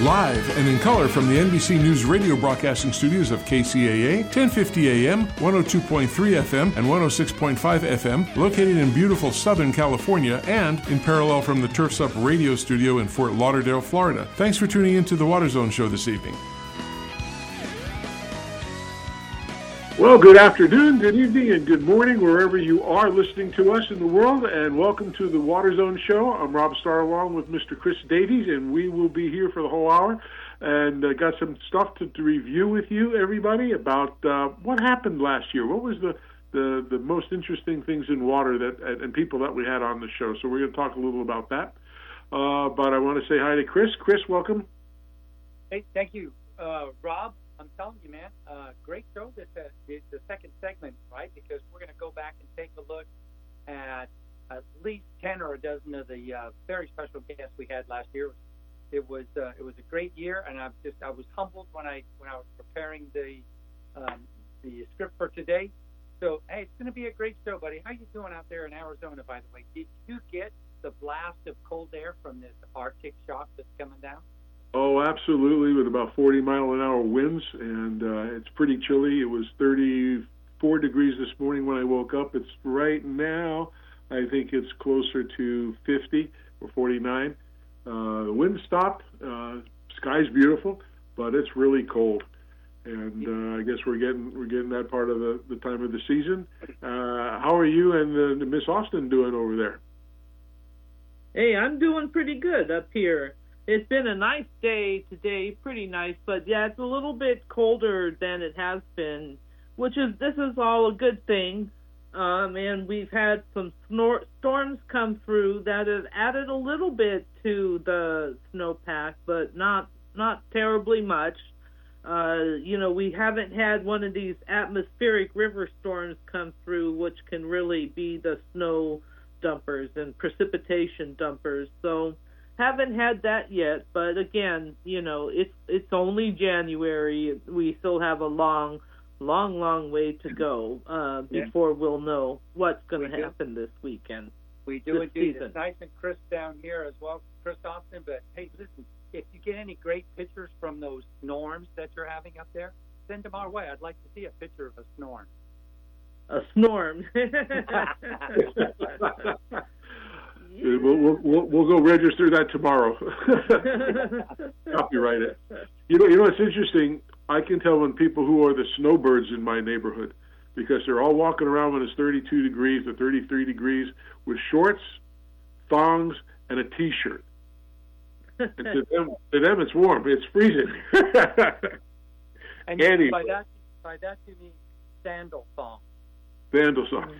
Live and in color from the NBC News radio broadcasting studios of KCAA, 1050 AM, 102.3 FM, and 106.5 FM, located in beautiful Southern California and in parallel from the Turfs Up radio studio in Fort Lauderdale, Florida. Thanks for tuning in to the Water Zone show this evening. Well, good afternoon, good evening, and good morning wherever you are listening to us in the world, and welcome to the Water Zone Show. I'm Rob Starr along with Mr. Chris Davey, and we will be here for the whole hour. And uh, got some stuff to, to, review with you, everybody, about uh, what happened last year. What was the, the, the most interesting things in water that and people that we had on the show? So we're going to talk a little about that. Uh, but I want to say hi to Chris. Chris, welcome. Hey, thank you, uh, Rob. I'm telling you, man, uh, great show. This uh, the, the second segment, right? Because we're going to go back and take a look at at least ten or a dozen of the uh, very special guests we had last year. It was uh, it was a great year, and I'm just I was humbled when I when I was preparing the um, the script for today. So hey, it's going to be a great show, buddy. How you doing out there in Arizona? By the way, did you get the blast of cold air from this Arctic shock that's coming down? Oh, absolutely, with about 40 mile an hour winds, and uh, it's pretty chilly. It was 34 degrees this morning when I woke up. It's right now, I think it's closer to 50 or 49. Uh, the wind stopped. Uh, sky's beautiful, but it's really cold. And uh, I guess we're getting we're getting that part of the, the time of the season. Uh, how are you and uh, Miss Austin doing over there? Hey, I'm doing pretty good up here it's been a nice day today, pretty nice, but yeah, it's a little bit colder than it has been, which is this is all a good thing. Um, and we've had some snor- storms come through that have added a little bit to the snowpack, but not not terribly much. Uh, you know, we haven't had one of these atmospheric river storms come through, which can really be the snow dumpers and precipitation dumpers. So haven't had that yet, but again, you know, it's it's only January. We still have a long, long, long way to go uh, before yeah. we'll know what's going to happen this weekend. We do indeed. Season. It's nice and crisp down here as well, Chris Austin. But hey, listen, if you get any great pictures from those norms that you're having up there, send them our way. I'd like to see a picture of a storm. A storm. Uh, we'll, we'll, we'll go register that tomorrow. Copyright it. You know, you know, it's interesting. I can tell when people who are the snowbirds in my neighborhood because they're all walking around when it's 32 degrees or 33 degrees with shorts, thongs, and a t-shirt. and to them, to them, it's warm. It's freezing. and Andy, by that, by that you mean sandal thongs. Vandal song.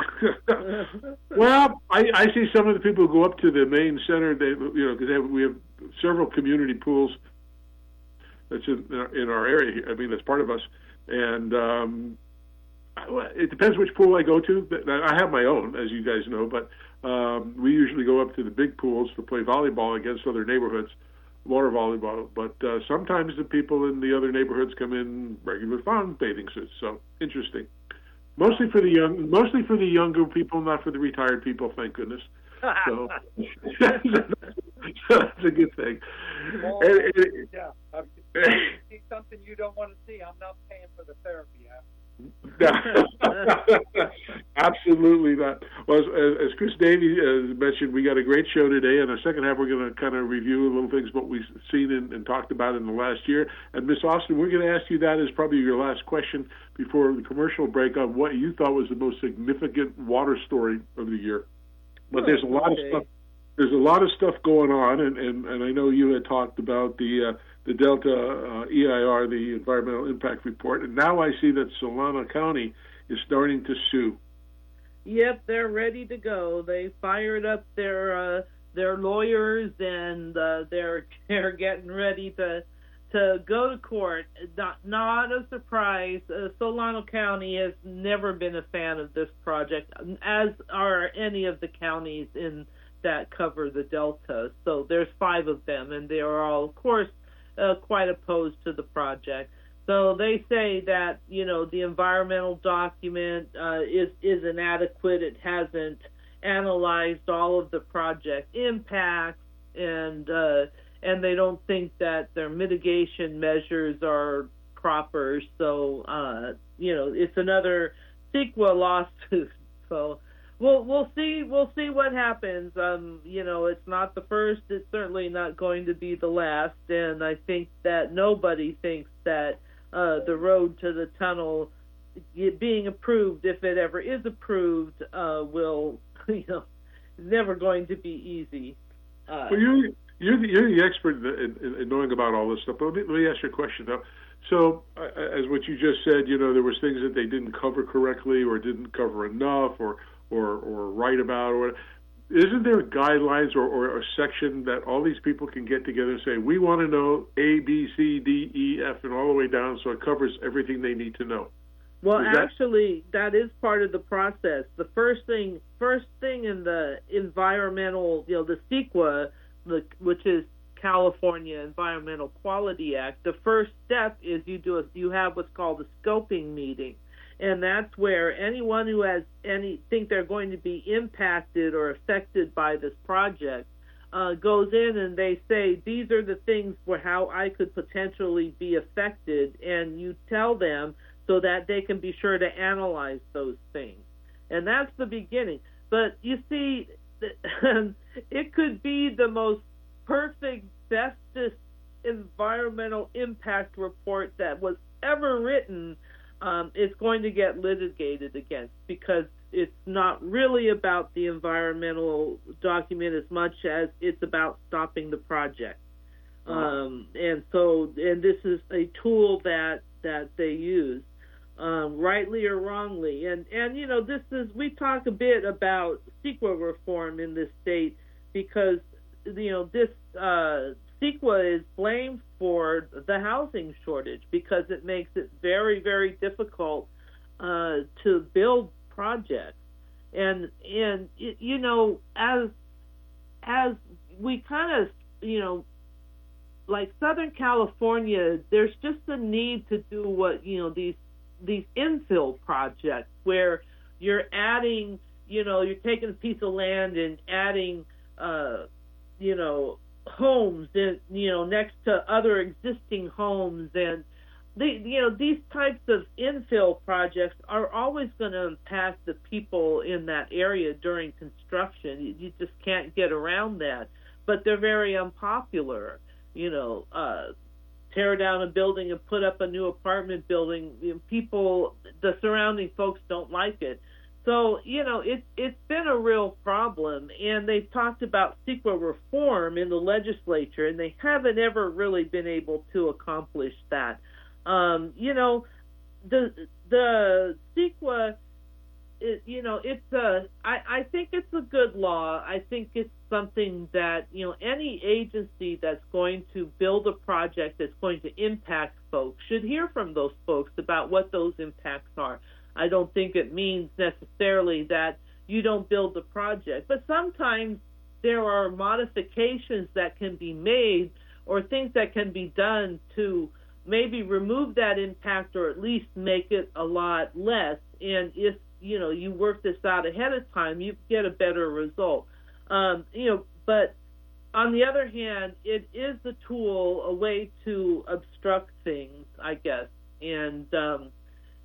well, I, I see some of the people who go up to the main center. They, you know, because we have several community pools that's in, in our area. I mean, that's part of us, and um, it depends which pool I go to. I have my own, as you guys know, but um, we usually go up to the big pools to play volleyball against other neighborhoods, water volleyball. But uh, sometimes the people in the other neighborhoods come in regular thong bathing suits. So interesting. Mostly for the young, mostly for the younger people, not for the retired people. Thank goodness. So that's a good thing. Well, and, and, yeah, see something you don't want to see. I'm not paying for the therapy. Absolutely not. Well, as, as Chris Davey uh, mentioned, we got a great show today. In the second half, we're going to kind of review a little things what we've seen and, and talked about in the last year. And Miss Austin, we're going to ask you that as probably your last question before the commercial break on what you thought was the most significant water story of the year. But there's a lot okay. of stuff. There's a lot of stuff going on, and, and, and I know you had talked about the uh, the Delta uh, EIR, the Environmental Impact Report, and now I see that Solano County is starting to sue. Yep, they're ready to go. They fired up their uh, their lawyers, and uh, they're they're getting ready to to go to court. Not not a surprise. Uh, Solano County has never been a fan of this project, as are any of the counties in that cover the Delta. So there's five of them, and they are all, of course, uh, quite opposed to the project. So they say that you know the environmental document uh, is is inadequate. It hasn't analyzed all of the project impacts, and uh, and they don't think that their mitigation measures are proper. So, uh, you know, it's another CEQA lawsuit. So, we'll we'll see we'll see what happens. Um, you know, it's not the first. It's certainly not going to be the last. And I think that nobody thinks that uh, the road to the tunnel being approved, if it ever is approved, uh, will you know never going to be easy. Uh, well, you you're the, you're the expert in, in, in, knowing about all this stuff. But let me, let me ask you a question though. So, as what you just said, you know, there was things that they didn't cover correctly, or didn't cover enough, or or or write about, or isn't there guidelines or, or a section that all these people can get together and say, we want to know A, B, C, D, E, F, and all the way down, so it covers everything they need to know. Well, that... actually, that is part of the process. The first thing, first thing in the environmental, you know, the CEQA, the, which is California Environmental Quality Act. The first step is you do a, you have what's called a scoping meeting, and that's where anyone who has any think they're going to be impacted or affected by this project uh, goes in and they say these are the things for how I could potentially be affected, and you tell them so that they can be sure to analyze those things. And that's the beginning. But you see, it could be the most perfect, bestest environmental impact report that was ever written. Um, it's going to get litigated against because it's not really about the environmental document as much as it's about stopping the project. Um, and so, and this is a tool that that they use um, rightly or wrongly. And and you know this is we talk a bit about CEQA reform in this state because you know this uh, CEQA is blamed for the housing shortage because it makes it very very difficult uh, to build projects. And and you know as as we kind of you know like Southern California, there's just a need to do what you know these these infill projects where you're adding, you know, you're taking a piece of land and adding, uh, you know, homes, in, you know, next to other existing homes, and the, you know, these types of infill projects are always going to impact the people in that area during construction. You, you just can't get around that, but they're very unpopular. You know, uh, tear down a building and put up a new apartment building. You know, people, the surrounding folks don't like it. So you know, it's it's been a real problem, and they've talked about CEQA reform in the legislature, and they haven't ever really been able to accomplish that. Um, you know, the the CEQA it, you know, it's a. I, I think it's a good law. I think it's something that you know any agency that's going to build a project that's going to impact folks should hear from those folks about what those impacts are. I don't think it means necessarily that you don't build the project, but sometimes there are modifications that can be made or things that can be done to maybe remove that impact or at least make it a lot less. And if you know you work this out ahead of time, you get a better result. Um, you know, but on the other hand, it is a tool, a way to obstruct things, I guess, and um,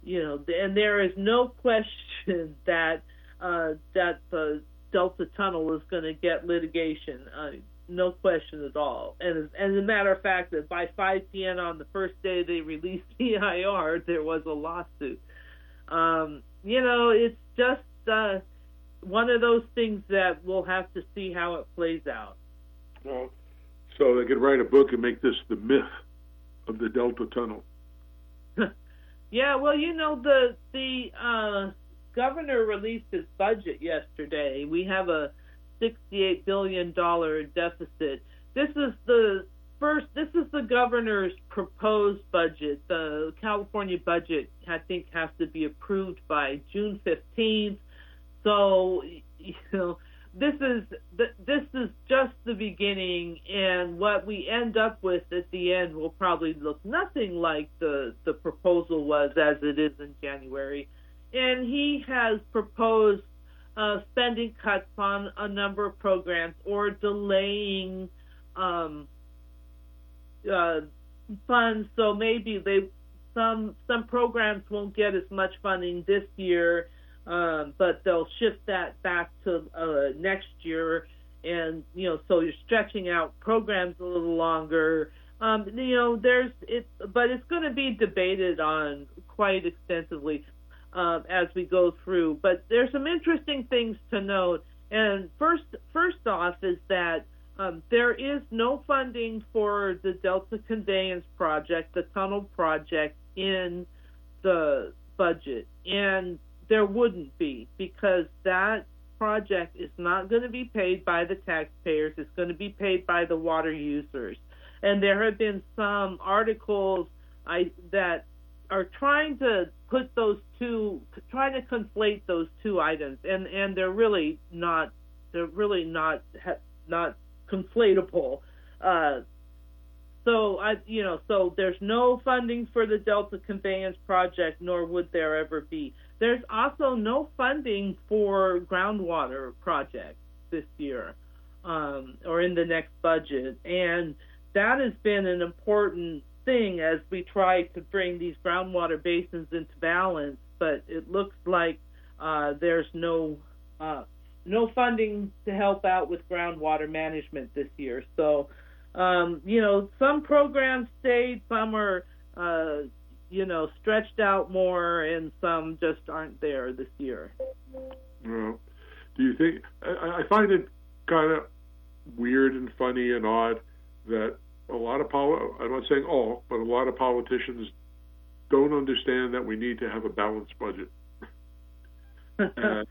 you know, and there is no question that uh, that the Delta Tunnel is going to get litigation. Uh, no question at all. And, as a matter of fact, that by 5 p.m. on the first day they released the EIR, there was a lawsuit. Um, you know, it's just uh, one of those things that we'll have to see how it plays out. Well, so they could write a book and make this the myth of the Delta Tunnel. Yeah, well, you know, the the uh, governor released his budget yesterday. We have a $68 billion deficit. This is the first, this is the governor's proposed budget. The California budget, I think, has to be approved by June 15th. So, you know, this is this is just the beginning, and what we end up with at the end will probably look nothing like the the proposal was as it is in January. And he has proposed uh, spending cuts on a number of programs or delaying um, uh, funds, so maybe they some some programs won't get as much funding this year, um, but they'll shift that back to uh, next year, and you know, so you're stretching out programs a little longer. Um, you know, there's it, but it's going to be debated on quite extensively uh, as we go through. But there's some interesting things to note. And first, first off, is that um, there is no funding for the Delta Conveyance Project, the tunnel project, in the budget, and there wouldn't be because that project is not going to be paid by the taxpayers. It's going to be paid by the water users. And there have been some articles I, that are trying to put those two, trying to conflate those two items, and and they're really not, they're really not not conflatable. Uh, so I, you know, so there's no funding for the Delta Conveyance Project, nor would there ever be. There's also no funding for groundwater projects this year, um, or in the next budget, and that has been an important thing as we try to bring these groundwater basins into balance. But it looks like uh, there's no uh, no funding to help out with groundwater management this year. So, um, you know, some programs stayed, some are, uh, you know, stretched out more, and some just aren't there this year. Well, do you think? I, I find it kind of weird and funny and odd that a lot of poli- I'm not saying all, but a lot of politicians don't understand that we need to have a balanced budget. and, uh,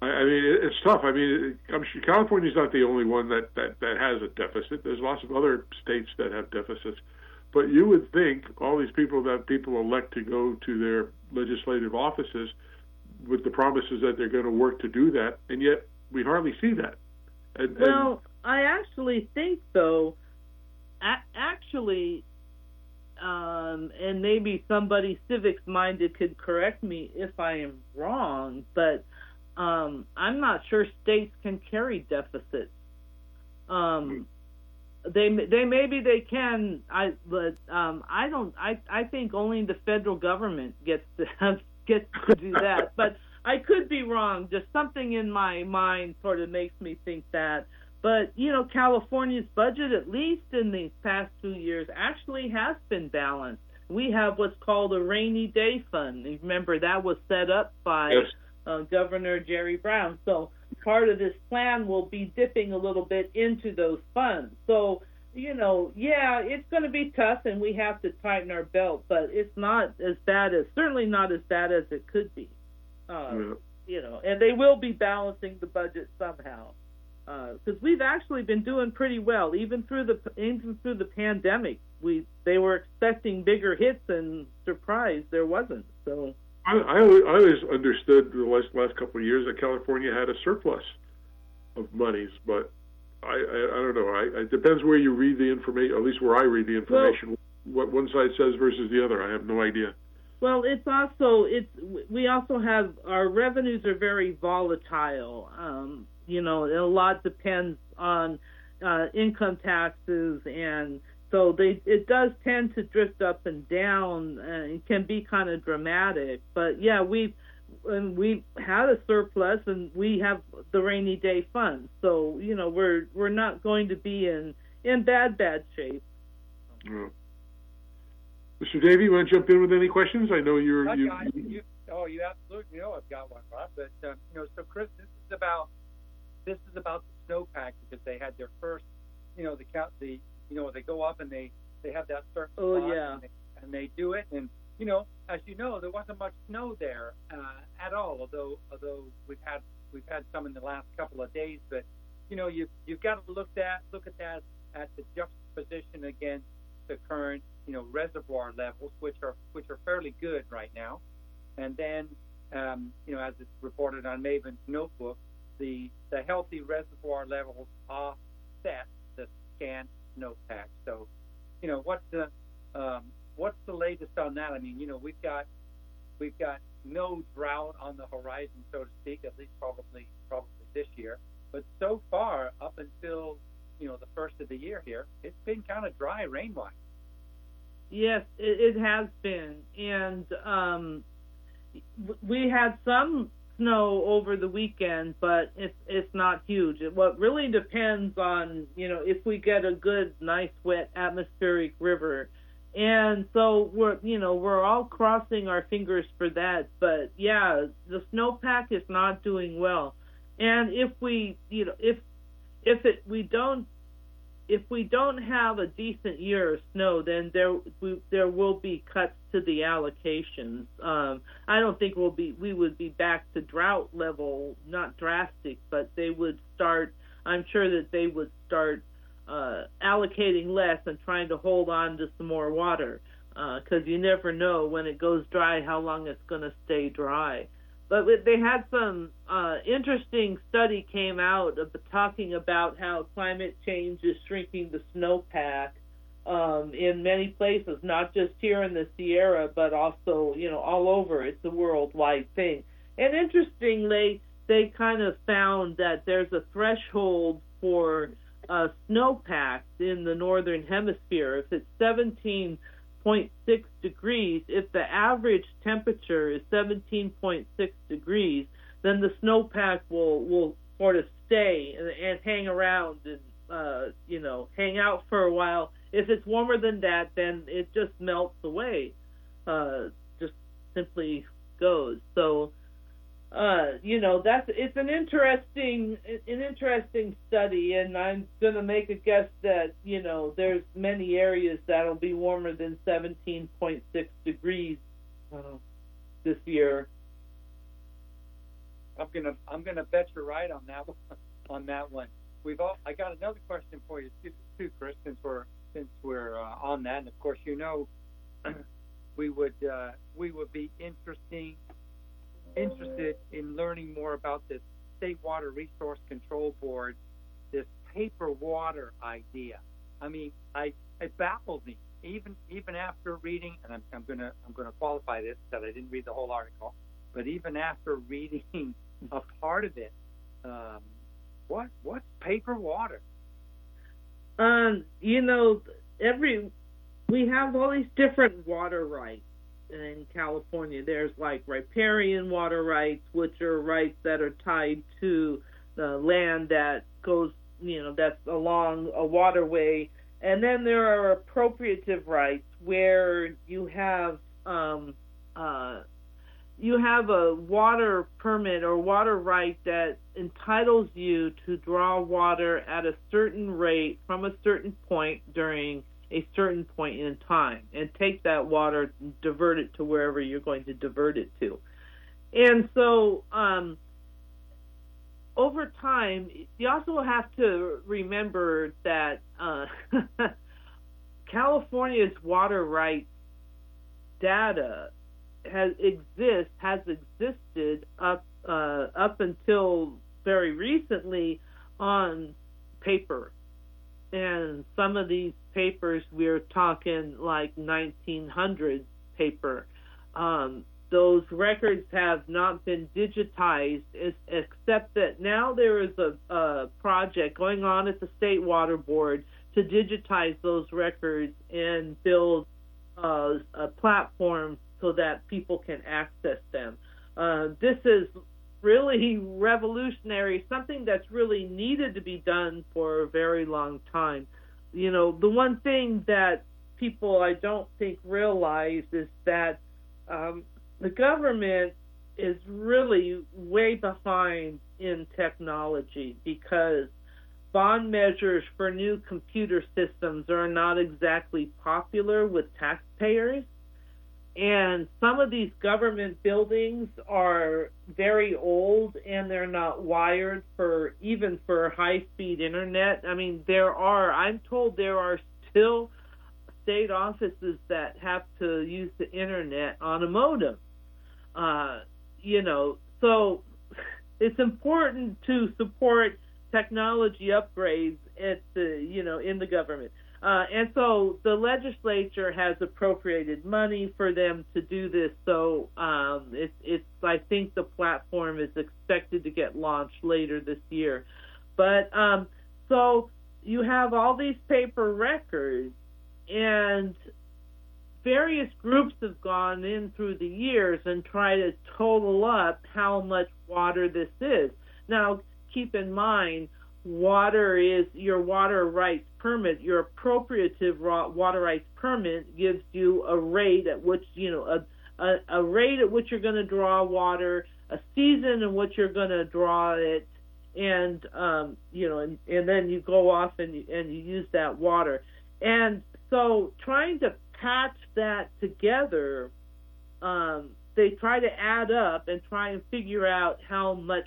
I, I mean, it, it's tough. I mean, I'm sure California's not the only one that, that that has a deficit. There's lots of other states that have deficits, but you would think all these people that people elect to go to their legislative offices with the promises that they're going to work to do that, and yet we hardly see that. And, well, and, I actually think though actually, um, and maybe somebody civics minded could correct me if I am wrong, but um, I'm not sure states can carry deficits. Um, they they maybe they can. I but um, I don't. I I think only the federal government gets to gets to do that. but I could be wrong. Just something in my mind sort of makes me think that. But, you know, California's budget, at least in these past two years, actually has been balanced. We have what's called a rainy day fund. Remember, that was set up by yes. uh, Governor Jerry Brown. So part of this plan will be dipping a little bit into those funds. So, you know, yeah, it's going to be tough and we have to tighten our belt, but it's not as bad as, certainly not as bad as it could be. Uh, yeah. You know, and they will be balancing the budget somehow because uh, we've actually been doing pretty well even through the even through the pandemic. We they were expecting bigger hits and surprise there wasn't. So I, I, I always understood the last last couple of years that California had a surplus of monies, but I I, I don't know. I, it depends where you read the information. At least where I read the information, well, what one side says versus the other. I have no idea. Well, it's also it's we also have our revenues are very volatile. Um, you know, a lot depends on uh, income taxes, and so they it does tend to drift up and down, and it can be kind of dramatic. But yeah, we've and we had a surplus, and we have the rainy day fund, so you know we're we're not going to be in in bad bad shape. Yeah. Mr. Davey, you want to jump in with any questions? I know you're. You, you, oh, you absolutely know I've got one, Rob. But uh, you know, so Chris, this is about this is about the snowpack because they had their first, you know, the count the you know they go up and they they have that certain oh yeah. and they, and they do it. And you know as you know there wasn't much snow there uh, at all although although we've had we've had some in the last couple of days. But you know you you've got to look at look at that at the juxtaposition against the current you know reservoir levels which are which are fairly good right now. And then um, you know as it's reported on Maven's notebook the the healthy reservoir levels offset the scant snowpack. So, you know, what's the um, what's the latest on that? I mean, you know, we've got we've got no drought on the horizon, so to speak, at least probably probably this year. But so far, up until you know the first of the year here, it's been kind of dry rain wise. Yes, it, it has been, and um, we had some snow over the weekend, but it's it's not huge. It, what really depends on you know if we get a good, nice, wet atmospheric river, and so we're you know we're all crossing our fingers for that. But yeah, the snowpack is not doing well, and if we you know if if it we don't if we don't have a decent year of snow, then there we, there will be cuts to the allocations. Um, I don't think we'll be we would be back to drought level, not drastic, but they would start. I'm sure that they would start uh, allocating less and trying to hold on to some more water because uh, you never know when it goes dry how long it's going to stay dry. But they had some uh, interesting study came out of talking about how climate change is shrinking the snowpack um, in many places, not just here in the Sierra, but also you know all over. It's a worldwide thing. And interestingly, they kind of found that there's a threshold for uh, snowpack in the northern hemisphere. If it's 17 17.6 degrees, if the average temperature is 17.6 degrees, then the snowpack will will sort of stay and, and hang around and uh, you know hang out for a while. If it's warmer than that, then it just melts away. Uh, just simply goes. So uh, you know, that's it's an interesting an interesting study, and I'm going to make a guess that you know there's many areas that'll be warmer than 17.6 degrees uh, this year. I'm gonna I'm gonna bet you're right on that one, on that one. We've all I got another question for you too, Chris, since we're since we're uh, on that, and of course you know we would uh, we would be interesting interested in learning more about this State Water Resource Control Board, this paper water idea. I mean, I it baffled me even even after reading, and I'm, I'm gonna I'm gonna qualify this that I didn't read the whole article, but even after reading a part of it, um, what what's paper water? Um, you know, every we have all these different water rights in California. There's like riparian water rights, which are rights that are tied to the land that goes, you know, that's along a waterway. And then there are appropriative rights where you have um, uh, you have a water permit or water right that entitles you to draw water at a certain rate from a certain point during a certain point in time and take that water, divert it to wherever you're going to divert it to. And so, um, over time, you also have to remember that uh, California's water rights data has exist has existed up uh, up until very recently on paper and some of these papers we're talking like 1900s paper um, those records have not been digitized except that now there is a, a project going on at the state water board to digitize those records and build uh, a platform so that people can access them. Uh, this is really revolutionary, something that's really needed to be done for a very long time. You know, the one thing that people I don't think realize is that um, the government is really way behind in technology because bond measures for new computer systems are not exactly popular with taxpayers and some of these government buildings are very old and they're not wired for even for high speed internet. I mean, there are, I'm told there are still state offices that have to use the internet on a modem. Uh, you know, so it's important to support technology upgrades at the, you know, in the government. Uh, and so the legislature has appropriated money for them to do this. So um, it's, it's, I think the platform is expected to get launched later this year. But um, so you have all these paper records, and various groups have gone in through the years and try to total up how much water this is. Now, keep in mind, water is your water rights permit. Your appropriative water rights permit gives you a rate at which you know a a, a rate at which you're going to draw water, a season in which you're going to draw it, and um, you know, and, and then you go off and and you use that water. And so, trying to patch that together, um, they try to add up and try and figure out how much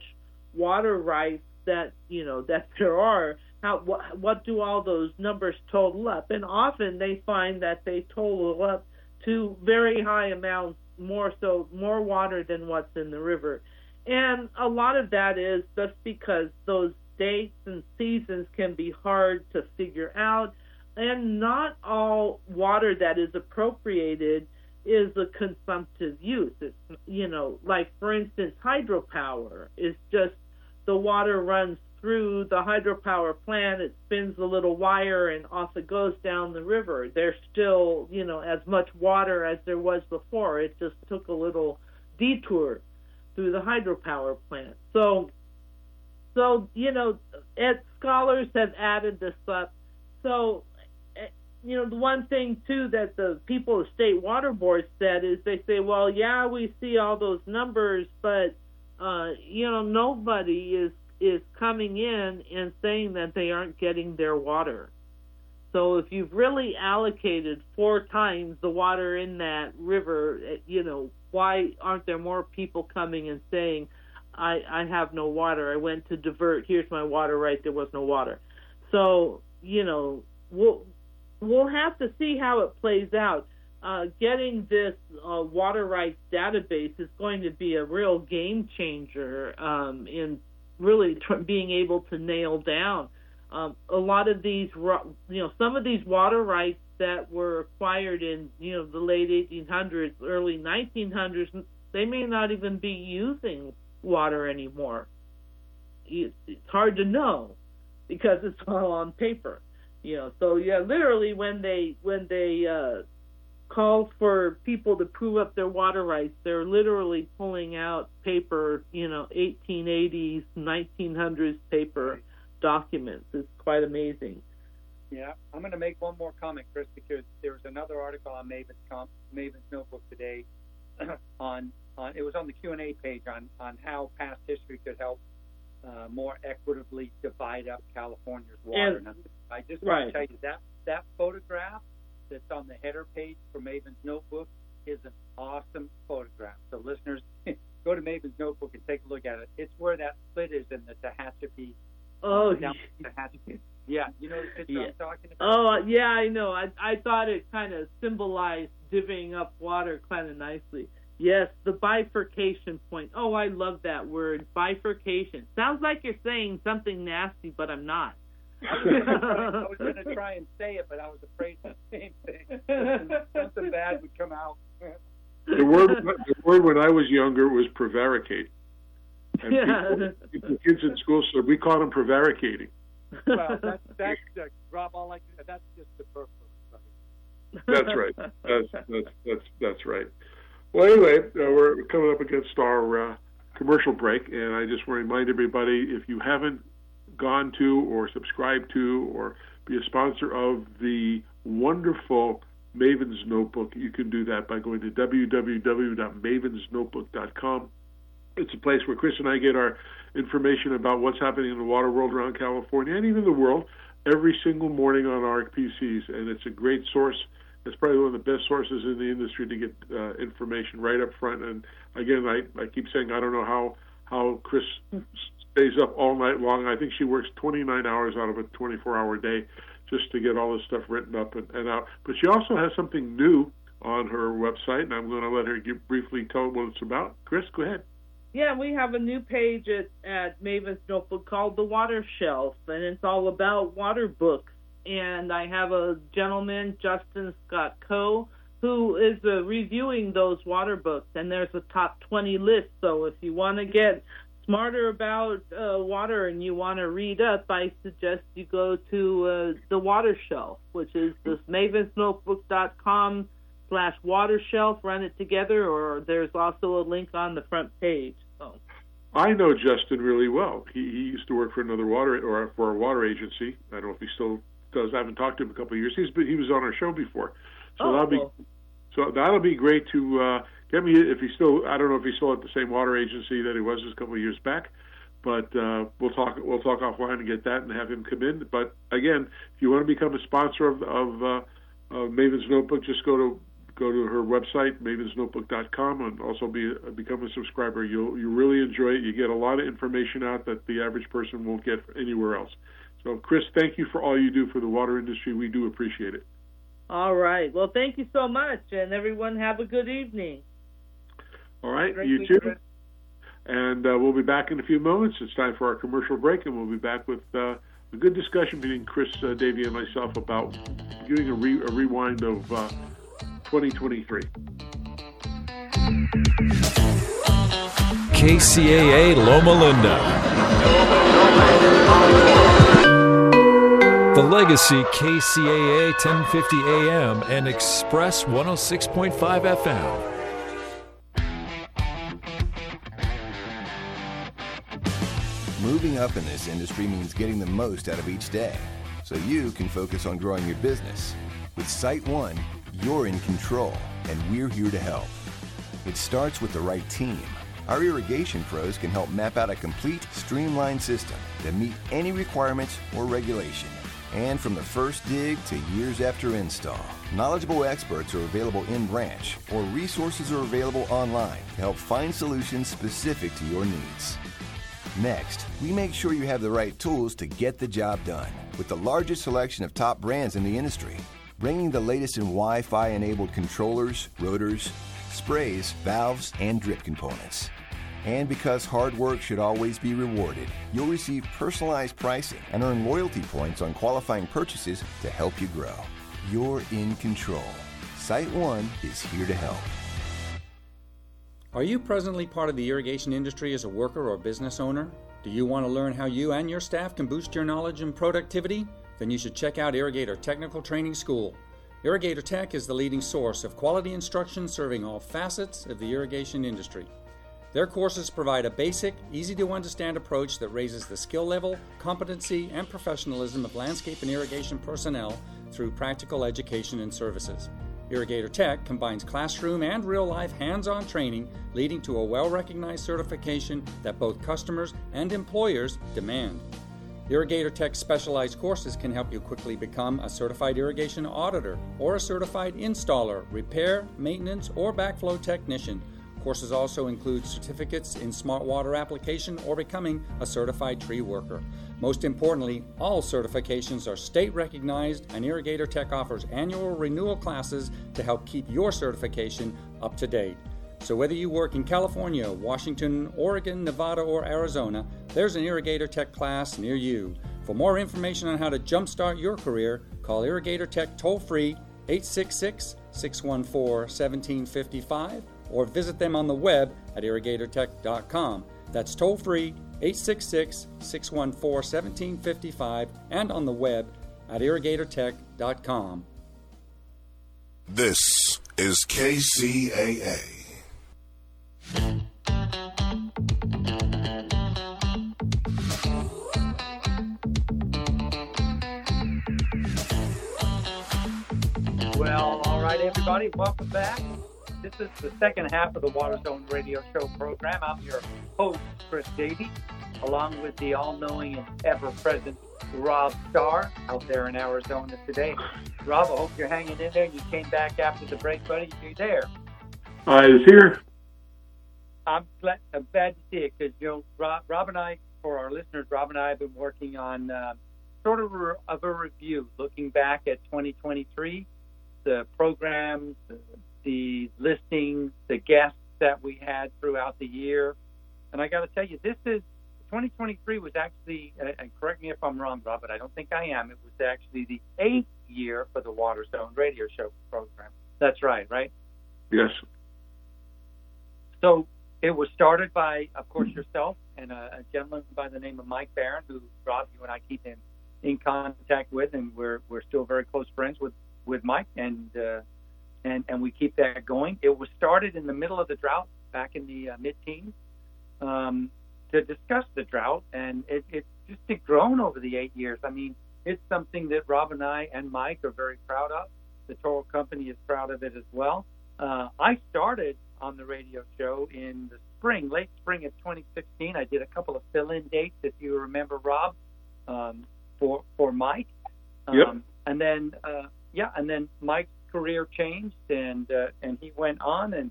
water rights that you know that there are. How what, what do all those numbers total up? And often they find that they total up to very high amounts, more so more water than what's in the river. And a lot of that is just because those dates and seasons can be hard to figure out, and not all water that is appropriated is a consumptive use. It's, you know, like for instance, hydropower is just the water runs through the hydropower plant, it spins a little wire and off it goes down the river. There's still, you know, as much water as there was before. It just took a little detour through the hydropower plant. So, so you know, ed scholars have added this up. So, eh, you know, the one thing too that the people of state water boards said is they say, well, yeah, we see all those numbers, but uh, you know, nobody is is coming in and saying that they aren't getting their water. So if you've really allocated four times the water in that river, eh, you know, why aren't there more people coming and saying, I, I have no water. I went to divert. Here's my water right. There was no water. So, you know, we'll, we'll have to see how it plays out. Uh, getting this uh, water rights database is going to be a real game changer um, in really tr- being able to nail down um, a lot of these, you know, some of these water rights that were acquired in you know the late 1800s, early 1900s, they may not even be using water anymore. It's hard to know because it's all on paper, you know. So yeah, literally when they when they uh, call for people to prove up their water rights, they're literally pulling out paper, you know, 1880s, 1900s paper documents. It's quite amazing. Yeah, I'm going to make one more comment, Chris, because there was another article on Maven's, comp, Maven's Notebook today on on it was on the Q and A page on on how past history could help uh, more equitably divide up California's water. And, I just right. want to tell you that that photograph that's on the header page for Maven's Notebook is an awesome photograph. So listeners, go to Maven's Notebook and take a look at it. It's where that split is in the Tehachapi. Oh, uh, Tehachapi. Yeah, you know the picture yeah. I'm talking about. Oh, uh, yeah, I know. I I thought it kind of symbolized divvying up water kind of nicely. Yes, the bifurcation point. Oh, I love that word, bifurcation. Sounds like you're saying something nasty, but I'm not. I was going to try and say it, but I was afraid the same thing. Something bad would come out. The word, the word when I was younger was prevaricate. And Yeah. people, kids in school said we call them prevaricating. Well, that's that's uh, Rob. All I that's just the purpose. That's right. That's that's that's that's right. Well, anyway, uh, we're coming up against our uh, commercial break, and I just want to remind everybody if you haven't gone to or subscribed to or be a sponsor of the wonderful Maven's Notebook, you can do that by going to www.mavensnotebook.com. It's a place where Chris and I get our information about what's happening in the water world around California and even the world every single morning on our PCs, and it's a great source. It's probably one of the best sources in the industry to get uh, information right up front. And again, I, I keep saying I don't know how how Chris stays up all night long. I think she works 29 hours out of a 24 hour day just to get all this stuff written up and, and out. But she also has something new on her website, and I'm going to let her give, briefly tell what it's about. Chris, go ahead. Yeah, we have a new page at, at Maven's Notebook called The Water Shelf, and it's all about water books. And I have a gentleman, Justin Scott Coe, who is uh, reviewing those water books, and there's a top 20 list. So if you want to get smarter about uh, water and you want to read up, I suggest you go to uh, the Water Shelf, which is this mavensnotebook.com slash water shelf. Run it together, or there's also a link on the front page. So. I know Justin really well. He, he used to work for another water or for a water agency. I don't know if he still does. I haven't talked to him in a couple of years. He's been, he was on our show before, so oh, that'll be so that'll be great to uh, me if he's still. I don't know if he's still at the same water agency that he was just a couple of years back, but uh, we'll talk we'll talk offline and get that and have him come in. But again, if you want to become a sponsor of, of, uh, of Maven's Notebook, just go to go to her website mavensnotebook.com and also be become a subscriber. You'll you really enjoy it. You get a lot of information out that the average person won't get anywhere else. So, Chris, thank you for all you do for the water industry. We do appreciate it. All right. Well, thank you so much, and everyone have a good evening. All right, Great you too. Chris. And uh, we'll be back in a few moments. It's time for our commercial break, and we'll be back with uh, a good discussion between Chris uh, Davey and myself about doing a, re- a rewind of uh, 2023. KCAA Loma Linda. The Legacy KCAA 1050 AM and Express 106.5 FM. Moving up in this industry means getting the most out of each day so you can focus on growing your business. With SiteOne, you're in control, and we're here to help. It starts with the right team. Our irrigation pros can help map out a complete, streamlined system that meet any requirements or regulation. And from the first dig to years after install, knowledgeable experts are available in branch or resources are available online to help find solutions specific to your needs. Next, we make sure you have the right tools to get the job done with the largest selection of top brands in the industry, bringing the latest in Wi Fi enabled controllers, rotors, sprays, valves, and drip components. And because hard work should always be rewarded, you'll receive personalized pricing and earn loyalty points on qualifying purchases to help you grow. You're in control. SiteOne is here to help. Are you presently part of the irrigation industry as a worker or business owner? Do you want to learn how you and your staff can boost your knowledge and productivity? Then you should check out Irrigator Technical Training School. Irrigator Tech is the leading source of quality instruction serving all facets of the irrigation industry. Their courses provide a basic, easy to understand approach that raises the skill level, competency, and professionalism of landscape and irrigation personnel through practical education and services. Irrigator Tech combines classroom and real life hands on training, leading to a well recognized certification that both customers and employers demand. Irrigator Tech's specialized courses can help you quickly become a certified irrigation auditor or a certified installer, repair, maintenance, or backflow technician. Courses also include certificates in smart water application or becoming a certified tree worker. Most importantly, all certifications are state recognized, and Irrigator Tech offers annual renewal classes to help keep your certification up to date. So, whether you work in California, Washington, Oregon, Nevada, or Arizona, there's an Irrigator Tech class near you. For more information on how to jumpstart your career, call Irrigator Tech toll free 866 614 1755 or visit them on the web at irrigatortech.com. That's toll free 866 614 1755 and on the web at irrigatortech.com. This is KCAA. Well, all right, everybody, welcome back. This is the second half of the Water Zone Radio Show program. I'm your host, Chris Davey, along with the all-knowing and ever-present Rob Starr out there in Arizona today. Rob, I hope you're hanging in there. You came back after the break, buddy. You're there. I was here. I'm glad, I'm glad to see it because you know Rob, Rob and I, for our listeners, Rob and I have been working on uh, sort of a, of a review, looking back at 2023, the programs, the, the listings, the guests that we had throughout the year, and I got to tell you, this is 2023 was actually, uh, and correct me if I'm wrong, Rob, but I don't think I am. It was actually the eighth year for the Water Zone Radio Show program. That's right, right? Yes. So it was started by, of course, yourself and a, a gentleman by the name of Mike Barron, who Rob, you and I keep in in contact with, and we're we're still very close friends with with Mike, and uh, and and we keep that going. It was started in the middle of the drought back in the uh, mid-teens um, to discuss the drought, and it, it just it grown over the eight years. I mean, it's something that Rob and I and Mike are very proud of. The Toro Company is proud of it as well. Uh, I started on the radio show in the spring, late spring of 2016. I did a couple of fill-in dates, if you remember, Rob, um, for for Mike. Um, yep. And then, uh, yeah, and then Mike's career changed, and uh, and he went on, and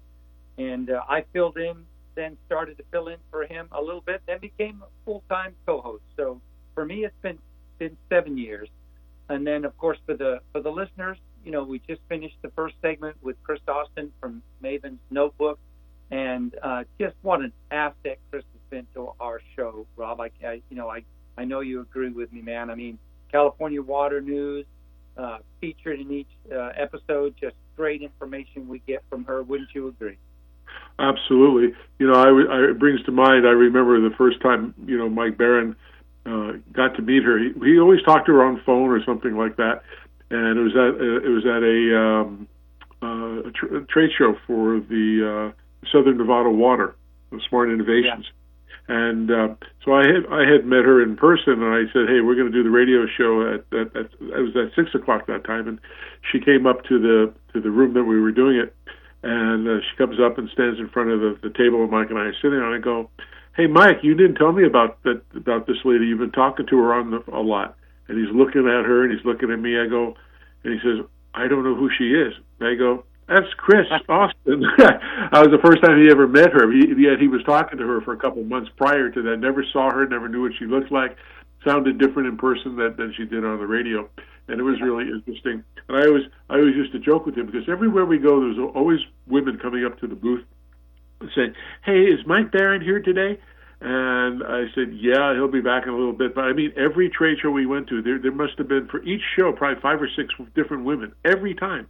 and uh, I filled in, then started to fill in for him a little bit, then became a full-time co-host. So for me, it's been been seven years, and then of course for the for the listeners, you know, we just finished the first segment with Chris Austin from Maven's Notebook, and uh, just what an asset Chris has been to our show, Rob. I, I you know, I I know you agree with me, man. I mean, California water news uh, featured in each uh, episode, just great information we get from her. Wouldn't you agree? Absolutely. You know, I, I, it brings to mind. I remember the first time you know Mike Barron uh, got to meet her. He, he always talked to her on phone or something like that, and it was at uh, it was at a, um, uh, a, tr- a trade show for the uh, Southern Nevada Water, the Smart Innovations. Yeah. And uh, so I had I had met her in person, and I said, "Hey, we're going to do the radio show at, at, at it was at six o'clock that time." And she came up to the to the room that we were doing it, and uh, she comes up and stands in front of the, the table Mike and I are sitting. And I go, "Hey, Mike, you didn't tell me about that about this lady. You've been talking to her on the, a lot." And he's looking at her, and he's looking at me. I go, and he says, "I don't know who she is." I go, that's Chris Austin. that was the first time he ever met her. He, yet he was talking to her for a couple of months prior to that. Never saw her, never knew what she looked like. Sounded different in person than, than she did on the radio, and it was really interesting. And I always, I always used to joke with him because everywhere we go, there's always women coming up to the booth and saying, "Hey, is Mike Barron here today?" And I said, "Yeah, he'll be back in a little bit." But I mean, every trade show we went to, there there must have been for each show probably five or six different women every time.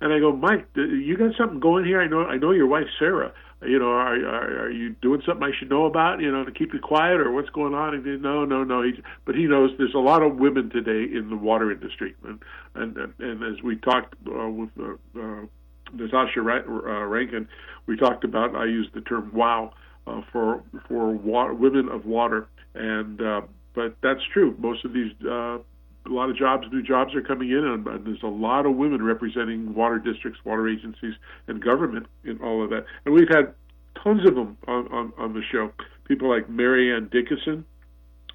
And I go, Mike, you got something going here? I know, I know your wife Sarah. You know, are, are are you doing something I should know about? You know, to keep you quiet or what's going on? And he, no, no, no. He, but he knows there's a lot of women today in the water industry, and and and as we talked uh, with uh, uh, Natasha uh, Rankin, we talked about. I used the term "wow" uh, for for water, women of water, and uh, but that's true. Most of these uh, a lot of jobs, new jobs are coming in, and, and there's a lot of women representing water districts, water agencies, and government in all of that. And we've had tons of them on, on, on the show. People like Mary Ann Dickinson.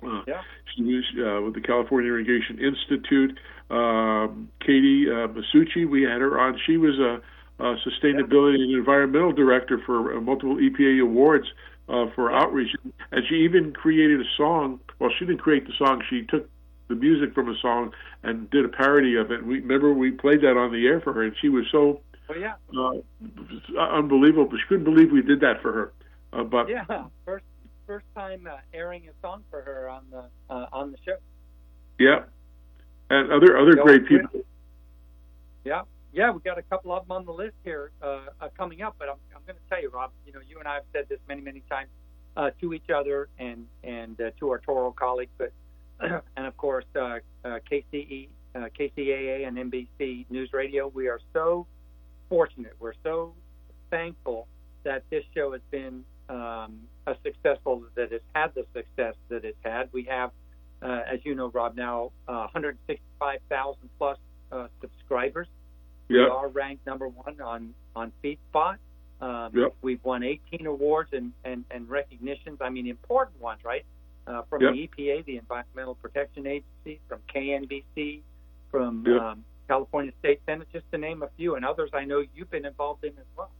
Uh, yeah. She was uh, with the California Irrigation Institute. Um, Katie uh, Masucci, we had her on. She was a, a sustainability yeah. and environmental director for uh, multiple EPA awards uh, for outreach, and she even created a song. Well, she didn't create the song. She took the music from a song and did a parody of it. We remember we played that on the air for her, and she was so oh, yeah. uh, unbelievable. She couldn't believe we did that for her. Uh, but yeah, first first time uh, airing a song for her on the uh, on the show. Yeah, and other other great people. Yeah, yeah, we got a couple of them on the list here uh, uh, coming up. But I'm I'm going to tell you, Rob. You know, you and I have said this many many times uh, to each other and and uh, to our Toro colleagues, but and of course uh, uh, KCE, uh, KCAA, and NBC News Radio. We are so fortunate. We're so thankful that this show has been um, a successful that it's had the success that it's had. We have, uh, as you know, Rob, now uh, 165,000 plus uh, subscribers. Yep. We are ranked number one on on FeedSpot. Um, yep. We've won 18 awards and, and, and recognitions. I mean, important ones, right? Uh, from yep. the EPA, the Environmental Protection Agency, from KNBC, from yep. um, California State Senate, just to name a few, and others I know you've been involved in as well.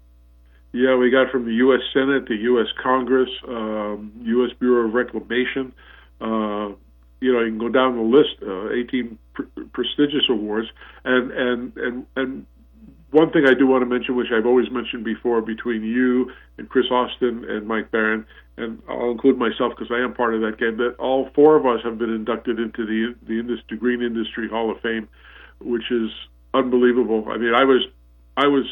Yeah, we got from the U.S. Senate, the U.S. Congress, um, U.S. Bureau of Reclamation. Uh, you know, you can go down the list. Uh, 18 pr- prestigious awards, and and and and one thing I do want to mention, which I've always mentioned before, between you and Chris Austin and Mike Barron, and I'll include myself because I am part of that game. That all four of us have been inducted into the the industry, Green Industry Hall of Fame, which is unbelievable. I mean, I was I was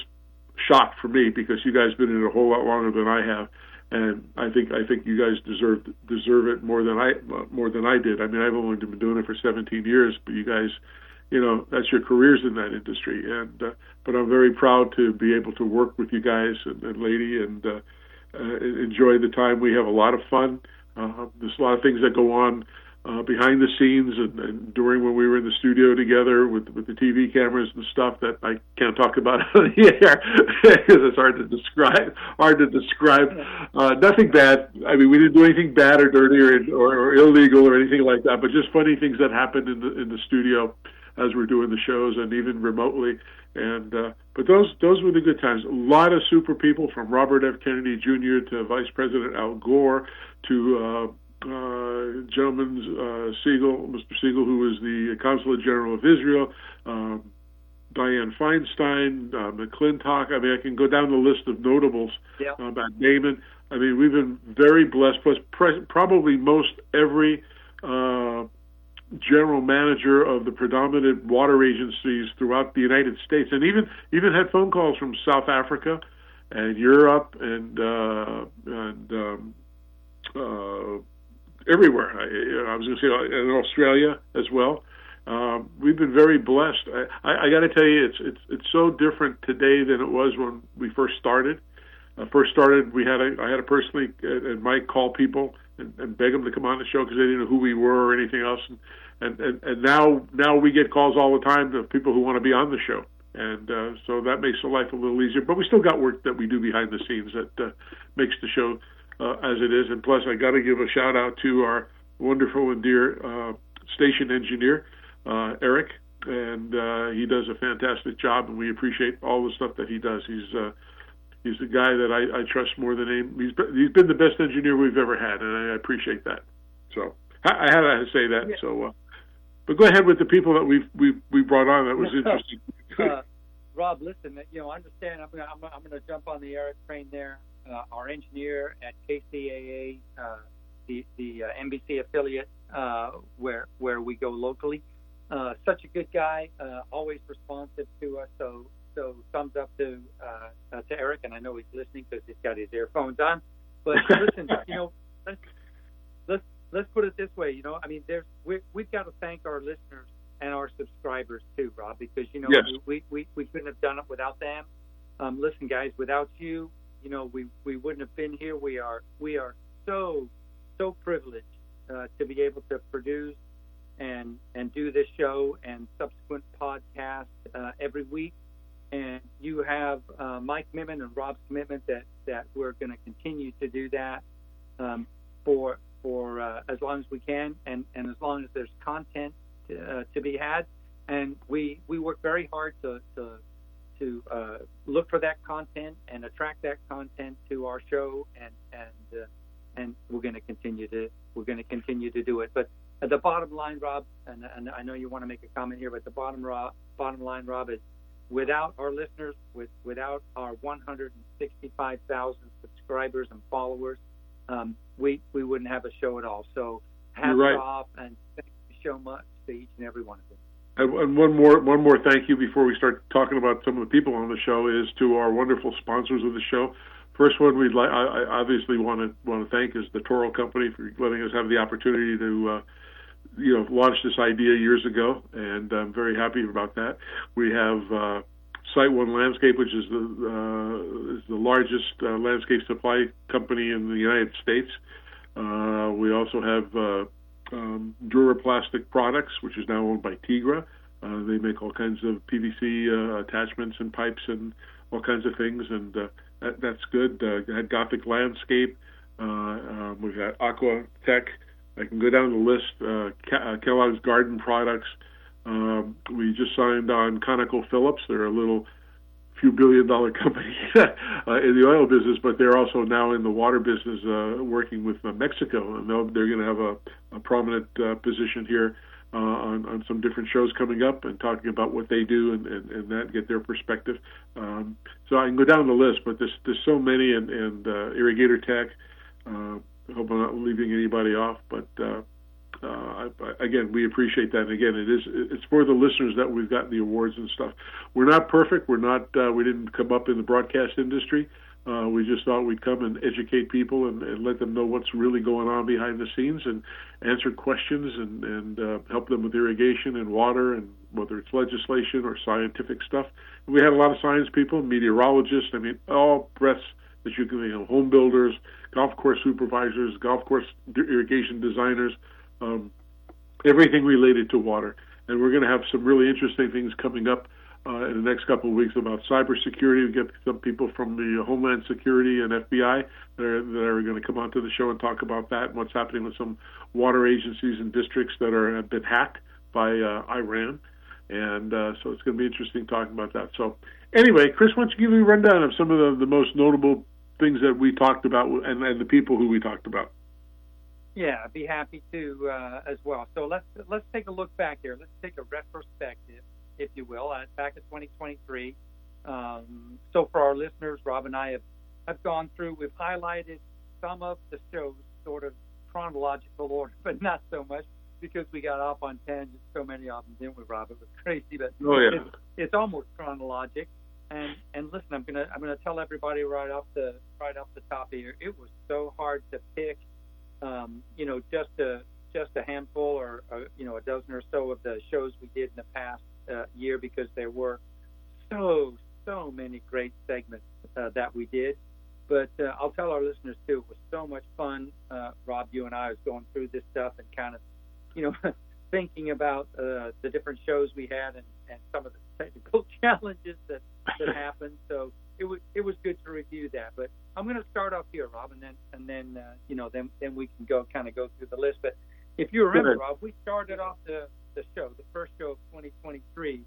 shocked for me because you guys been in it a whole lot longer than I have, and I think I think you guys deserve deserve it more than I more than I did. I mean, I've only been doing it for 17 years, but you guys, you know, that's your careers in that industry. And uh, but I'm very proud to be able to work with you guys and, and lady and uh, uh, enjoy the time. We have a lot of fun. Uh, there's a lot of things that go on uh, behind the scenes and, and during when we were in the studio together with with the TV cameras and stuff that I can't talk about on the air because it's hard to describe. Hard to describe. Uh, nothing bad. I mean, we didn't do anything bad or dirty or, or, or illegal or anything like that, but just funny things that happened in the in the studio as we're doing the shows and even remotely. And uh, but those those were the good times. A lot of super people from Robert F. Kennedy Jr. to Vice President Al Gore to uh, uh, gentleman uh, Siegel, Mr. Siegel, who was the Consulate General of Israel, um, Dianne Feinstein, uh, McClintock. I mean, I can go down the list of notables Yeah. uh, about Damon. I mean, we've been very blessed. Plus, pre- probably most every uh, general manager of the predominant water agencies throughout the United States, and even even had phone calls from South Africa and Europe and uh, and um, uh, everywhere. I, I was going to say uh, in Australia as well. Um, we've been very blessed. I, I, I got to tell you, it's it's it's so different today than it was when we first started. Uh, first started, we had a, I had to personally uh, and Mike call people and, and beg them to come on the show because they didn't know who we were or anything else. And, and and and now now we get calls all the time of people who want to be on the show, and uh, so that makes the life a little easier. But we still got work that we do behind the scenes that uh, makes the show uh, as it is. And plus, I got to give a shout out to our wonderful and dear uh, station engineer, uh, Eric, and uh, he does a fantastic job, and we appreciate all the stuff that he does. He's uh, he's the guy that I, I trust more than any. He's been, he's been the best engineer we've ever had, and I appreciate that. So I, I had to say that. So, uh, but go ahead with the people that we've we we brought on. That was interesting. uh, Rob, listen, you know, I understand. I'm gonna, I'm, I'm going to jump on the Eric train there. Uh, our engineer at KCAA, uh, the the uh, NBC affiliate, uh, where where we go locally. Uh, such a good guy, uh, always responsive to us. So so thumbs up to uh, uh, to Eric, and I know he's listening because he's got his earphones on. But listen, you know, let's let's let's put it this way. You know, I mean, there's we we've got to thank our listeners and our subscribers too, Rob, because you know Yes. we, we we couldn't have done it without them. Um, listen, guys, without you, you know, we we wouldn't have been here. We are we are so so privileged uh, to be able to produce and and do this show and subsequent podcast uh, every week. And you have uh, my commitment and Rob's commitment that that we're going to continue to do that um, for for uh, as long as we can, and and as long as there's content to, uh, to be had. And we we work very hard to to to uh, look for that content and attract that content to our show, and and uh, and we're going to continue to we're going to continue to do it. But at the bottom line, Rob, and, and I know you want to make a comment here, but the bottom Rob, bottom line, Rob, is without our listeners, with without our 165,000 subscribers and followers, um, we we wouldn't have a show at all. So hats right. off, and thank you so much to each and every one of them. And one more one more thank you before we start talking about some of the people on the show is to our wonderful sponsors of the show. First one we'd like I, I obviously want to want to thank is the Toro Company for letting us have the opportunity to uh, you know launched this idea years ago, and I'm very happy about that. We have uh, SiteOne Landscape, which is the uh, is the largest uh, landscape supply company in the United States. Uh, we also have uh, um, Duraplastic Products, which is now owned by Tigra. Uh, they make all kinds of PVC attachments and pipes and all kinds of things, and that, that's good. Had Gothic Landscape. Um, we've got Aqua Tech. I can go down the list. Uh, uh, Kellogg's Garden Products. Um, we just signed on ConocoPhillips. They're a little few billion dollar company uh, in the oil business, but they're also now in the water business, uh, working with Mexico, and they're going to have a, a prominent position here on, on some different shows coming up and talking about what they do and, and, and that get their perspective. Um, so I can go down the list, but there's there's so many, and, and Irrigator Tech. I hope I'm not leaving anybody off, but. Uh, uh, I, again, we appreciate that. And again, it is it's for the listeners that we've gotten the awards and stuff. We're not perfect. We're not. Uh, we didn't come up in the broadcast industry, Uh, we just thought we'd come and educate people and, and let them know what's really going on behind the scenes and answer questions and, and uh, help them with irrigation and water and whether it's legislation or scientific stuff. We had a lot of science people, meteorologists. I mean, all breadths that you can, you know, home builders, golf course supervisors, golf course irrigation designers, um, everything related to water. And we're going to have some really interesting things coming up uh, in the next couple of weeks about cybersecurity. We get some people from the Homeland Security and FBI that are, that are going to come onto the show and talk about that and what's happening with some water agencies and districts that are have been hacked by uh, Iran. And uh, so it's going to be interesting talking about that. So anyway, Chris, why don't you give me a rundown of some of the, the most notable things that we talked about and, and the people who we talked about? Yeah, I'd be happy to uh, as well. So let's let's take a look back here. Let's take a retrospective if you will, uh, back in 2023. Um, so for our listeners, Rob and I have, have gone through, we've highlighted some of the shows sort of chronological order, but not so much because we got off on tangents, so many of them, didn't we, Rob? It was crazy, but oh, yeah. it's, it's almost chronologic. And and listen, I'm gonna I'm gonna tell everybody right off the right off the top here. It was so hard to pick, um, you know, just a just a handful or, or you know a dozen or so of the shows we did in the past uh, year because there were so so many great segments uh, that we did. But uh, I'll tell our listeners too, it was so much fun. Uh, Rob, you and I was going through this stuff and kind of, you know, thinking about uh, the different shows we had and, and some of the technical challenges that, that happened. So it was it was good to review that. But I'm going to start off here, Rob, and then and then uh, you know then then we can go kind of go through the list. But if you remember, Rob, we started off the the show, the first show of 2023,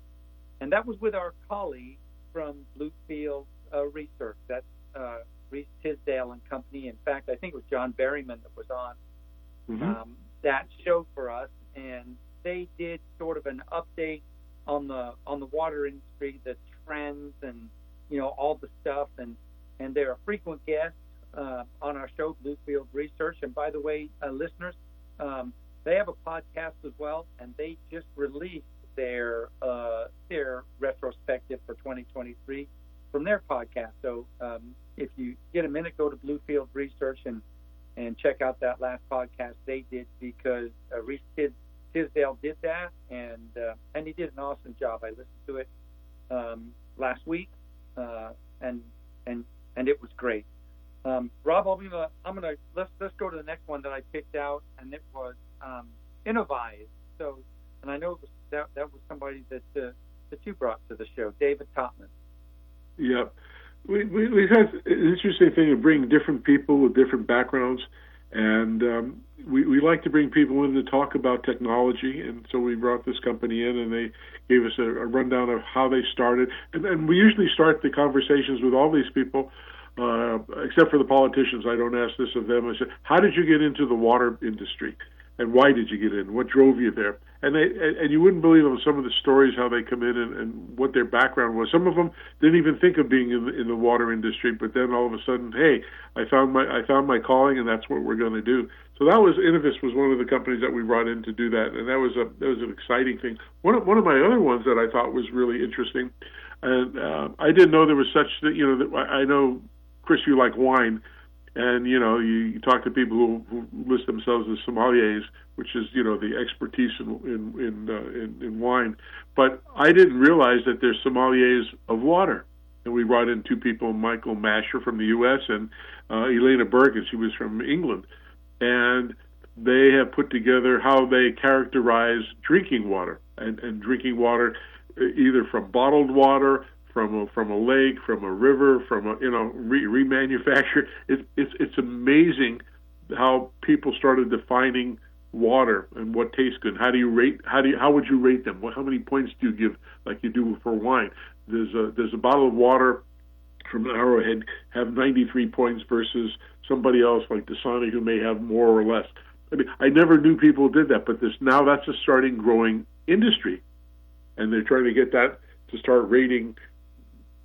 and that was with our colleague from Bluefield uh, Research. That's uh, Reese Tisdale and Company. In fact, I think it was John Berryman that was on mm-hmm. um, that show for us, and they did sort of an update on the on the water industry, the trends, and you know all the stuff, and and they're a frequent guest uh, on our show, Bluefield Research. And by the way, uh, listeners, um, they have a podcast as well, and they just released their uh, their retrospective for 2023 from their podcast. So um, if you get a minute, go to Bluefield Research and and check out that last podcast they did because uh, Reese Tisdale did that, and uh, and he did an awesome job. I listened to it um, last week, uh, and and and it was great. Um, Rob, I'm gonna I'm gonna let's let's go to the next one that I picked out, and it was um, Innovyze. So, and I know that that was somebody that uh, that you brought to the show, David Totman. Yeah, we, we we've had an interesting thing of bringing different people with different backgrounds, and um, we we like to bring people in to talk about technology, and so we brought this company in, and they gave us a, a rundown of how they started, and then we usually start the conversations with all these people. Uh, except for the politicians, I don't ask this of them. I said, "How did you get into the water industry?" And why did you get in? What drove you there? And they and you wouldn't believe them some of the stories how they come in and, and what their background was. Some of them didn't even think of being in the, in the water industry, but then all of a sudden, hey, I found my I found my calling, and that's what we're going to do. So that was Innovyze was one of the companies that we brought in to do that, and that was a that was an exciting thing. One of one of my other ones that I thought was really interesting, and uh, I didn't know there was such that you know I know Chris, you like wine and you know you, talk to people who, who list themselves as sommeliers, which is you know the expertise in in in, uh, in in wine. But I didn't realize that there's sommeliers of water, and we brought in two people, Michael Mascha from the U.S. and uh, Elena Bergen, she was from England, and they have put together how they characterize drinking water and, and drinking water uh, either from bottled water from a, from a lake, from a river, from a you know re- remanufactured. It's it's it's amazing how people started defining water and what tastes good. How do you rate? How do you, how would you rate them? What, how many points do you give like you do for wine? There's a there's a bottle of water from Arrowhead have 93 points versus somebody else like Dasani who may have more or less. I mean, I never knew people did that, but this now that's a starting growing industry, and they're trying to get that to start rating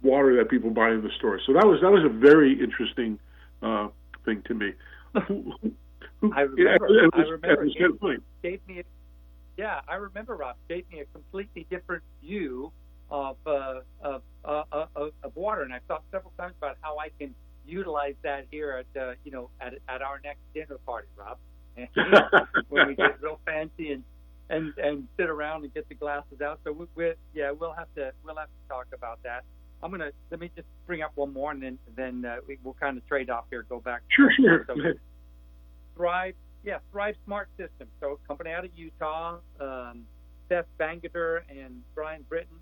water that people buy in the store. So that was that was a very interesting uh, thing to me. I remember. Yeah, was, I remember. Gave, gave, gave me, a, yeah, I remember. Rob gave me a completely different view of uh, of, uh, of, of water, and I've thought several times about how I can utilize that here at uh, you know at at our next dinner party, Rob. And, when we get real fancy and and and sit around and get the glasses out. So we, we yeah, we'll have to we'll have to talk about that. I'm gonna let me just bring up one more, and then then uh, we, we'll kind of trade off here. Go back. Sure, sure. So, Thrive, yeah, Thrive Smart Systems. So company out of Utah, um, Seth Bangerter and Brian Britton.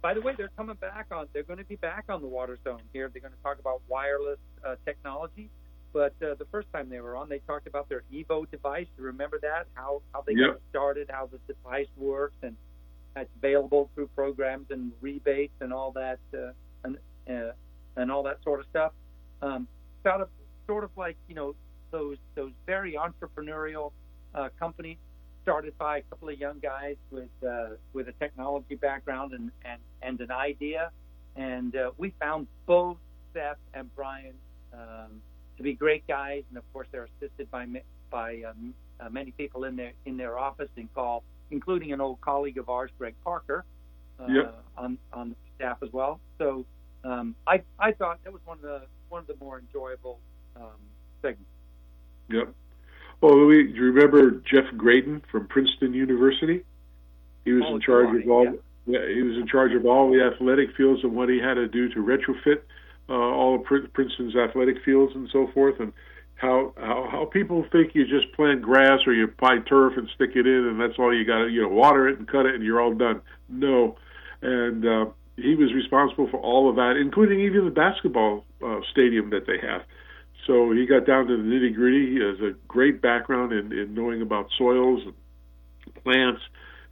By the way, they're coming back on. They're going to be back on the Water Zone here. They're going to talk about wireless uh, technology. But uh, the first time they were on, they talked about their Evo device. You remember that? How how they Yep. got started, how the device works, and it's available through programs and rebates and all that uh, and uh, and all that sort of stuff. Um, sort of sort of like you know those those very entrepreneurial uh, companies started by a couple of young guys with uh, with a technology background and and, and an idea, and uh, we found both Seth and Brian um, to be great guys, and of course they're assisted by by um, uh, many people in their in their office and call, including an old colleague of ours, Greg Parker, uh, Yep. on on the staff as well. So um, I I thought that was one of the one of the more enjoyable um, segments. Yep. Well, Louis, do you remember Jeff Graydon from Princeton University? He was Oh, in charge of all. yeah. Yeah, he was in charge of all the athletic fields and what he had to do to retrofit uh, all of Princeton's athletic fields and so forth, and how, how how people think you just plant grass or you buy turf and stick it in, and that's all you got to you know water it and cut it and you're all done. No, and uh, he was responsible for all of that, including even the basketball uh, stadium that they have. So he got down to the nitty gritty. He has a great background in, in knowing about soils and plants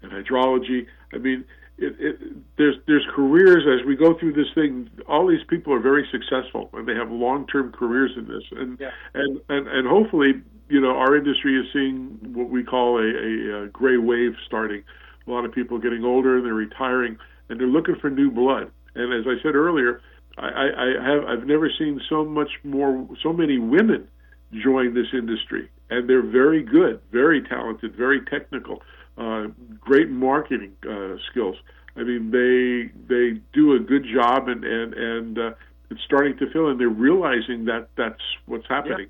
and hydrology. I mean, it, it, there's there's careers as we go through this thing. All these people are very successful and they have long term careers in this, and Yeah. and and and hopefully, you know, our industry is seeing what we call a, a, a gray wave starting. A lot of people getting older and they're retiring, and they're looking for new blood. And as I said earlier, I, I, I have I've never seen so much more so many women join this industry, and they're very good, very talented, very technical, uh, great marketing uh, skills. I mean, they they do a good job, and and and uh, it's starting to fill, and they're realizing that that's what's happening.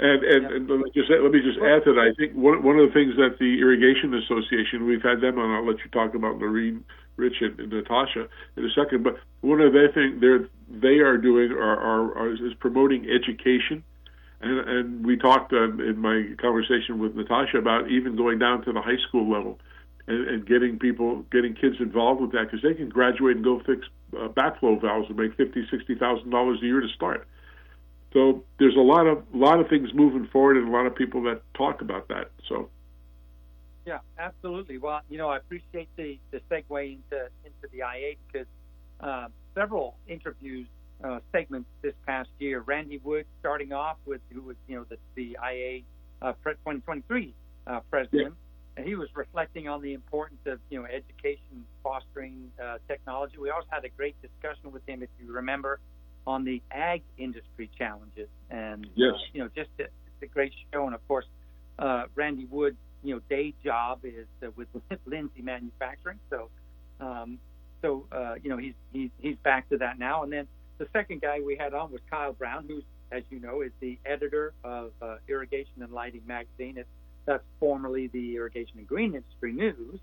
And and, Yeah. and let me just let me just add to that. I think one one of the things that the Irrigation Association we've had them on. I'll let you talk about Noreen, Rich, and, and Natasha in a second. But one of the things they're they are doing are, are, are is promoting education. And, and we talked um, in my conversation with Natasha about even going down to the high school level and, and getting people, getting kids involved with that because they can graduate and go fix uh, backflow valves and make fifty, sixty thousand dollars a year to start. So there's a lot of lot of things moving forward, and a lot of people that talk about that. So Yeah, absolutely. Well, you know, I appreciate the, the segue into into the IA because uh, several interviews uh, segments this past year. Randy Wood starting off with who was you know the the IA uh, 2023 uh, president, and he was reflecting on the importance of you know education fostering uh, technology. We also had a great discussion with him, if you remember, on the ag industry challenges and Yes. you know just a, it's a great show. And of course, uh, Randy Wood you know day job is uh, with Lindsay Manufacturing. So um, so uh, you know he's he's he's back to that now. And then the second guy we had on was Kyle Brown, who, as you know is the editor of uh, Irrigation and Lighting magazine. It's, that's formerly the Irrigation and Green Industry News,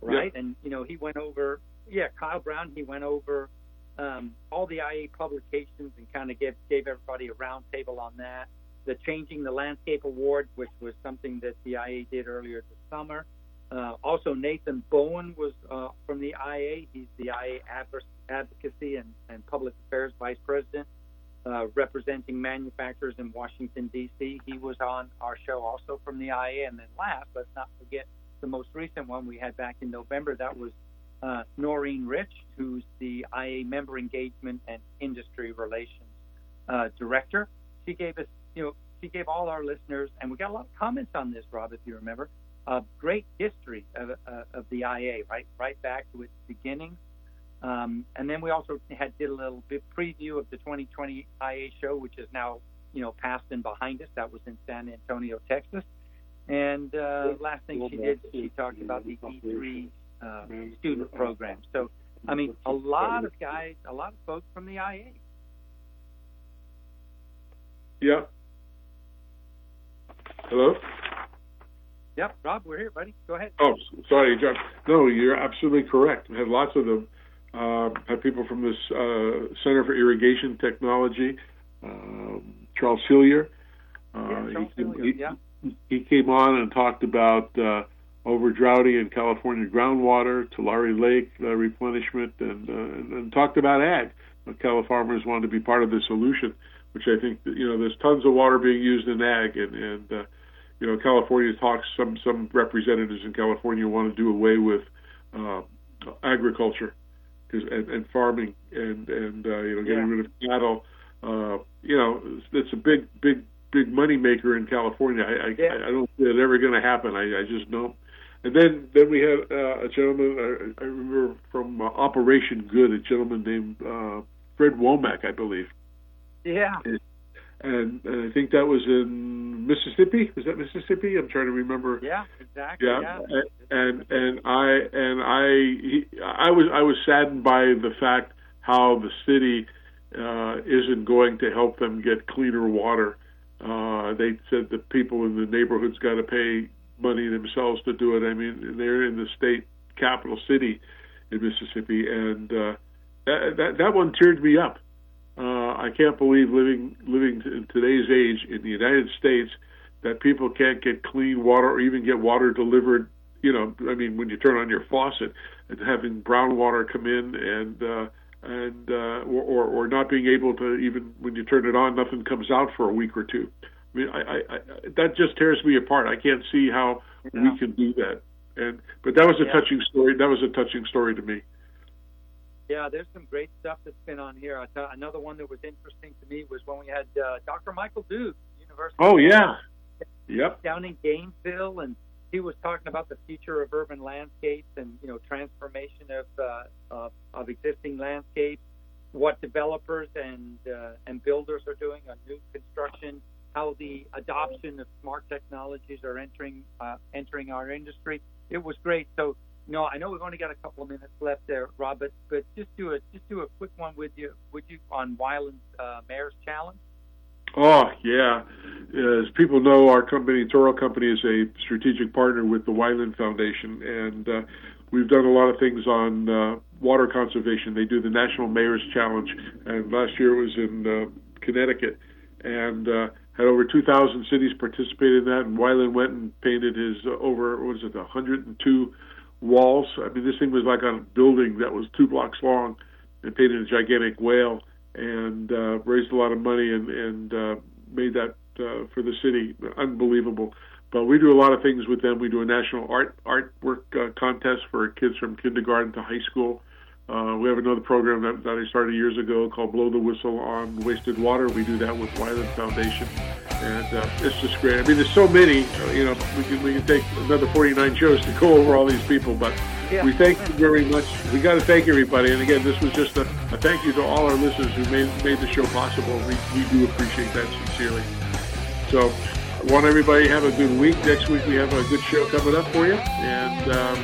right? And you know he went over yeah Kyle Brown he went over um, all the IA publications and kind of gave gave everybody a roundtable on that the Changing the Landscape Award, which was something that the IA did earlier this summer. Uh, also, Nathan Bowen was uh, from the IA. He's the IA Adver- Advocacy and, and Public Affairs Vice President, uh, representing manufacturers in Washington, D.C. He was on our show also from the IA. And then last, let's not forget the most recent one we had back in November. That was uh, Noreen Rich, who's the IA Member Engagement and Industry Relations uh, Director. She gave us you know, she gave all our listeners, and we got a lot of comments on this, Rob, if you remember, a great history of, uh, of the IA, right, right back to its beginnings. Um, and then we also had did a little bit preview of the 2020 IA show, which is now, you know, past and behind us. That was in San Antonio, Texas. And uh, last thing she did, she talked about the E3 uh, student program. So I mean, a lot of guys, a lot of folks from the IA. Yeah. Hello. Yep, Rob, we're here, buddy. Go ahead. Oh, sorry, John. No, you're absolutely correct. We had lots of them. Uh, had people from this uh, Center for Irrigation Technology, um, Charles Hillyer. Uh, yeah, Charles he, Hillyer, he, yeah. he came on and talked about uh, over droughty in California groundwater, Tulare Lake uh, replenishment, and, uh, and and talked about ag. Uh, Cal farmers wanted to be part of the solution, which I think you know there's tons of water being used in ag, and and uh, you know California talks some some representatives in California want to do away with uh, agriculture and, and farming and and uh, you know getting Yeah. rid of cattle. Uh, you know, it's, a big big big money maker in California. I I, Yeah. I don't see it ever going to happen. I, I just don't. And then then we had uh, a gentleman I, I remember from uh, Operation Good, a gentleman named uh, Fred Womack, I believe, Yeah. and, and I think that was in Mississippi. Was that Mississippi? I'm trying to remember. Yeah, exactly. Yeah, Yeah. and and I and I he, I was I was saddened by the fact how the city uh, isn't going to help them get cleaner water. Uh, they said the people in the neighborhoods got to pay money themselves to do it. I mean, they're in the state capital city in Mississippi, and uh, that, that that one teared me up. Uh, I can't believe living living in today's age in the United States that people can't get clean water or even get water delivered. You know, I mean, when you turn on your faucet and having brown water come in and uh, and uh, or, or or not being able to even when you turn it on, nothing comes out for a week or two. I mean, I, I, I that just tears me apart. I can't see how Yeah. we can do that. And but that was a Yeah. touching story. That was a touching story to me. Yeah, there's some great stuff that's been on here. I tell, another one that was interesting to me was when we had uh, Dr. Michael Duke, University. Oh yeah, yep. down in Gainesville, and he was talking about the future of urban landscapes and you know transformation of uh, of, of existing landscapes, what developers and uh, and builders are doing on new construction, how the adoption of smart technologies are entering uh, entering our industry. It was great. So. No, I know we've only got a couple of minutes left there, Robert, but but just do a just do a quick one with you, would you, on Wyland's uh, Mayor's Challenge? Oh yeah, as people know, our company, Toro Company, is a strategic partner with the Wyland Foundation, and uh, we've done a lot of things on uh, water conservation. They do the National Mayor's Challenge, and last year it was in uh, Connecticut, and uh, had over 2,000 cities participate in that. And Wyland went and painted his uh, over what was it 102 walls. I mean, this thing was like a building that was two blocks long, and painted a gigantic whale and uh, raised a lot of money and, and uh, made that uh, for the city unbelievable. But we do a lot of things with them. We do a national art artwork uh, contest for kids from kindergarten to high school. Uh, we have another program that, that I started years ago called Blow the Whistle on Wasted Water. We do that with Wyland Foundation, and uh, it's just great. I mean, there's so many. Uh, you know, we can we can take another 49 shows to go over all these people, but Yeah. we thank you very much. We got to thank everybody. And again, this was just a, a thank you to all our listeners who made made the show possible. We, we do appreciate that sincerely. So, I want everybody to have a good week. Next week we have a good show coming up for you, and um,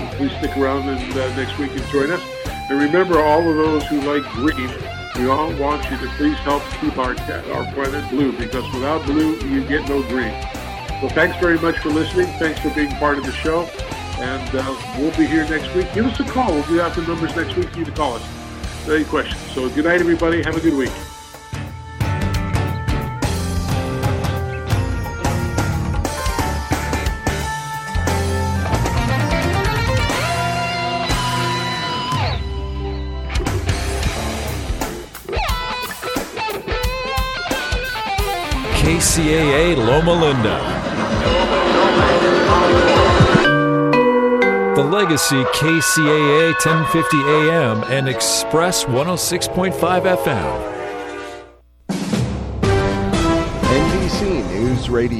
so please stick around and uh, next week and join us. And remember, all of those who like green, we all want you to please help keep our our planet blue because without blue, you get no green. So thanks very much for listening. Thanks for being part of the show. And uh, we'll be here next week. Give us a call. We'll give out the numbers next week for you to call us. Any questions? So good night, everybody. Have a good week. KCAA Loma Linda. The Legacy KCAA 1050 AM and Express 106.5 FM. NBC News Radio.